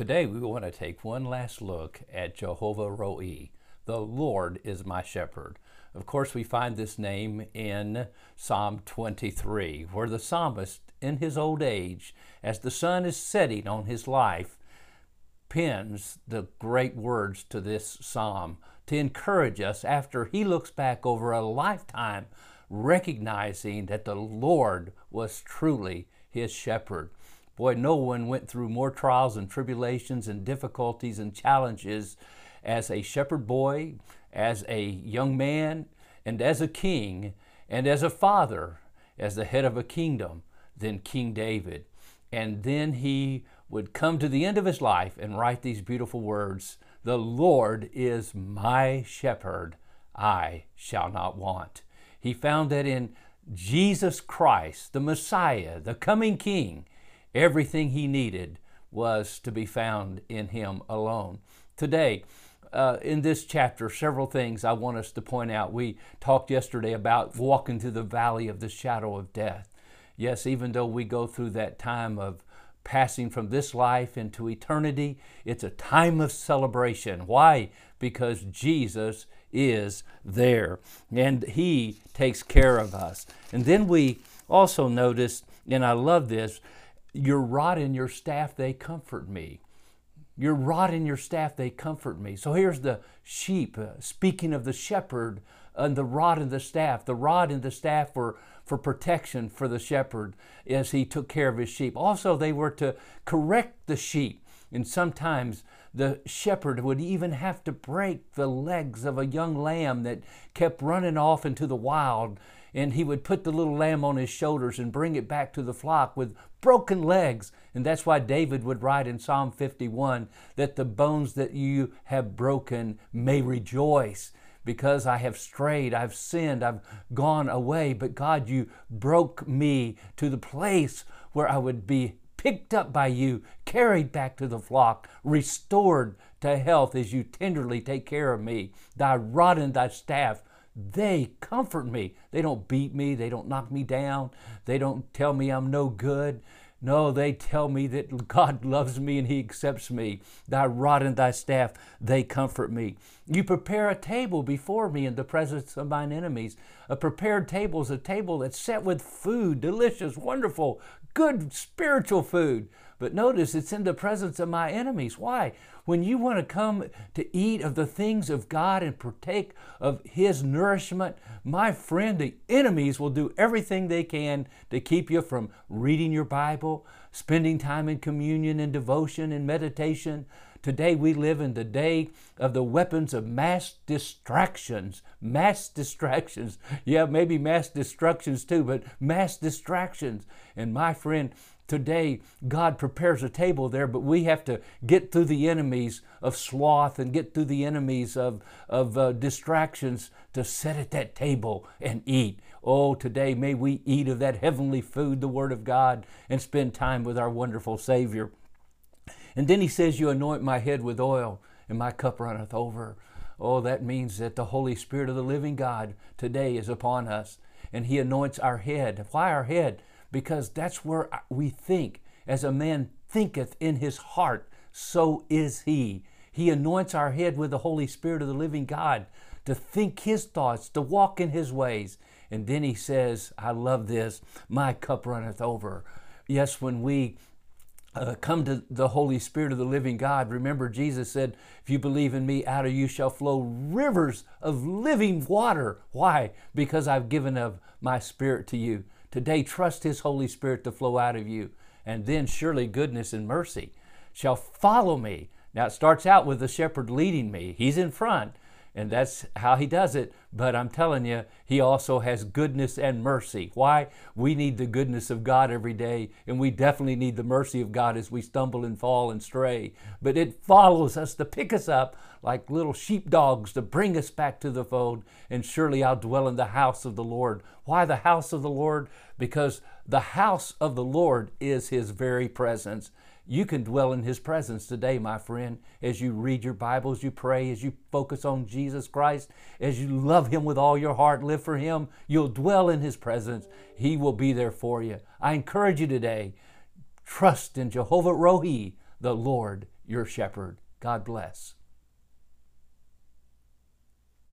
Today we want to take one last look at Jehovah Rohi. The Lord is my shepherd. Of course, we find this name in Psalm 23, where the psalmist, in his old age, as the sun is setting on his life, pens the great words to this psalm to encourage us after he looks back over a lifetime recognizing that the Lord was truly his shepherd. Boy, no one went through more trials and tribulations and difficulties and challenges as a shepherd boy, as a young man, and as a king, and as a father, as the head of a kingdom than King David. And then he would come to the end of his life and write these beautiful words The Lord is my shepherd, I shall not want. He found that in Jesus Christ, the Messiah, the coming King, everything he needed was to be found in him alone. Today, uh, in this chapter, several things I want us to point out. We talked yesterday about walking through the valley of the shadow of death. Yes, even though we go through that time of passing from this life into eternity, it's a time of celebration. Why? Because Jesus is there and He takes care of us. And then we also notice, and I love this, your rod and your staff, they comfort me. Your rod and your staff, they comfort me. So here's the sheep, uh, speaking of the shepherd and the rod and the staff. The rod and the staff were for protection for the shepherd as he took care of his sheep. Also, they were to correct the sheep. And sometimes the shepherd would even have to break the legs of a young lamb that kept running off into the wild. And he would put the little lamb on his shoulders and bring it back to the flock with broken legs. And that's why David would write in Psalm 51 that the bones that you have broken may rejoice because I have strayed, I've sinned, I've gone away. But God, you broke me to the place where I would be picked up by you, carried back to the flock, restored to health as you tenderly take care of me. Thy rod and thy staff, they comfort me. They don't beat me, they don't knock me down, they don't tell me I'm no good. No, they tell me that God loves me and He accepts me. Thy rod and thy staff, they comfort me. You prepare a table before me in the presence of mine enemies. A prepared table is a table that's set with food, delicious, wonderful, good spiritual food. But notice it's in the presence of my enemies. Why? When you want to come to eat of the things of God and partake of His nourishment, my friend, the enemies will do everything they can to keep you from reading your Bible, spending time in communion and devotion and meditation. Today we live in the day of the weapons of mass distractions. Mass distractions. Yeah, maybe mass destructions too, but mass distractions. And my friend, Today, God prepares a table there, but we have to get through the enemies of sloth and get through the enemies of, of uh, distractions to sit at that table and eat. Oh, today may we eat of that heavenly food, the Word of God, and spend time with our wonderful Savior. And then he says, You anoint my head with oil, and my cup runneth over. Oh, that means that the Holy Spirit of the living God today is upon us, and He anoints our head. Why our head? because that's where we think. As a man thinketh in his heart, so is he. He anoints our head with the Holy Spirit of the living God to think his thoughts, to walk in his ways. And then he says, I love this, my cup runneth over. Yes, when we uh, come to the Holy Spirit of the living God, remember Jesus said, If you believe in me, out of you shall flow rivers of living water. Why? Because I've given of my Spirit to you. Today, trust His Holy Spirit to flow out of you, and then surely goodness and mercy shall follow me. Now, it starts out with the shepherd leading me, He's in front, and that's how he does it. But I'm telling you, he also has goodness and mercy. Why? We need the goodness of God every day, and we definitely need the mercy of God as we stumble and fall and stray. But it follows us to pick us up like little sheepdogs to bring us back to the fold. And surely I'll dwell in the house of the Lord. Why the house of the Lord? Because the house of the Lord is his very presence. You can dwell in His presence today, my friend, as you read your Bible, as you pray, as you focus on Jesus Christ, as you love Him with all your heart, live for Him. You'll dwell in His presence. He will be there for you. I encourage you today trust in Jehovah Rohi, the Lord your shepherd. God bless.